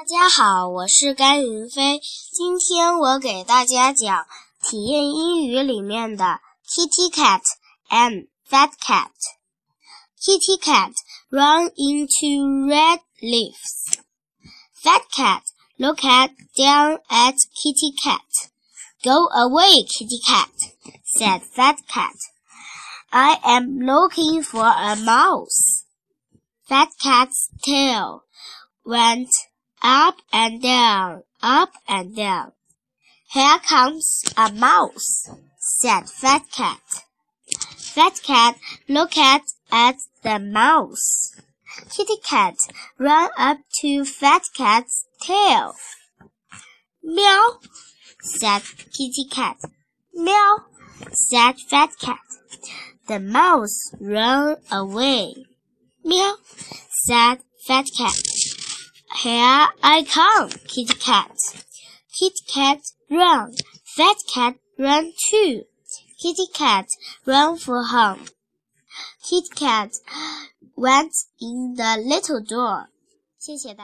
大家好，我是甘云飞。今天我给大家讲体验英语里面的 Kitty Cat and Fat Cat。Kitty Cat run into red leaves. Fat Cat look at down at Kitty Cat. Go away, Kitty Cat, said Fat Cat. I am looking for a mouse. Fat Cat's tail went up and down, up and down. Here comes a mouse, said Fat Cat. Fat Cat looked at, at the mouse. Kitty Cat ran up to Fat Cat's tail. Meow, said Kitty Cat. Meow, said Fat Cat. The mouse ran away. Meow, said Fat Cat. Here I come, Kitty Cat. Kitty Cat run. Fat Cat run too. Kitty Cat ran for home. Kitty Cat went in the little door. 谢谢大家。